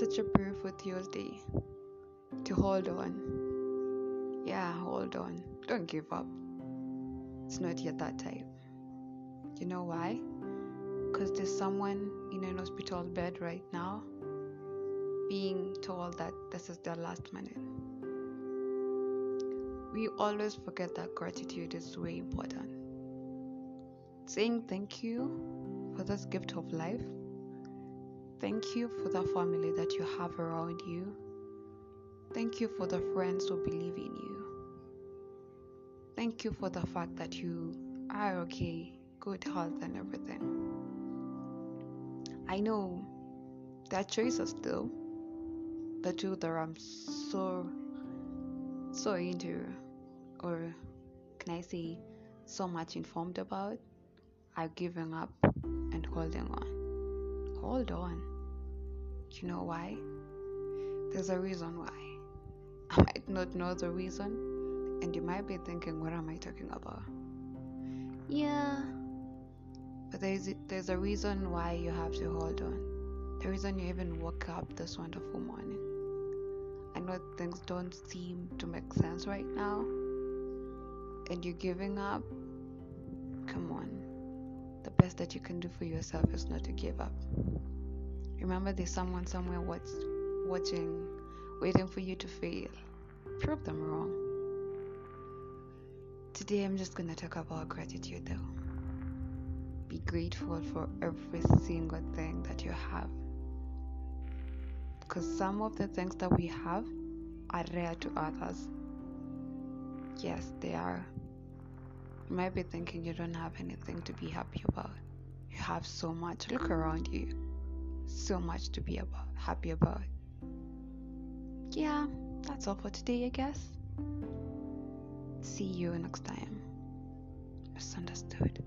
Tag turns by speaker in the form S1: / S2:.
S1: such a beautiful Tuesday to hold on. Yeah, hold on. Don't give up. It's not yet that time. You know why? Because there's someone in an hospital bed right now being told that this is their last minute. We always forget that gratitude is very important. Saying thank you for this gift of life Thank you for the family that you have around you. Thank you for the friends who believe in you. Thank you for the fact that you are okay, good health, and everything. I know there are choices though, the two that I'm so, so into, or can I say, so much informed about, are giving up and holding on. Hold on. You know why? There's a reason why. I might not know the reason, and you might be thinking, what am I talking about? Yeah, but there's there's a reason why you have to hold on. The reason you even woke up this wonderful morning. I know things don't seem to make sense right now, and you're giving up. Come on, the best that you can do for yourself is not to give up. Remember, there's someone somewhere watch, watching, waiting for you to fail. Prove them wrong. Today, I'm just gonna talk about gratitude though. Be grateful for every single thing that you have. Because some of the things that we have are rare to others. Yes, they are. You might be thinking you don't have anything to be happy about. You have so much. Look around you so much to be about happy about. Yeah, that's all for today, I guess. See you next time. Misunderstood.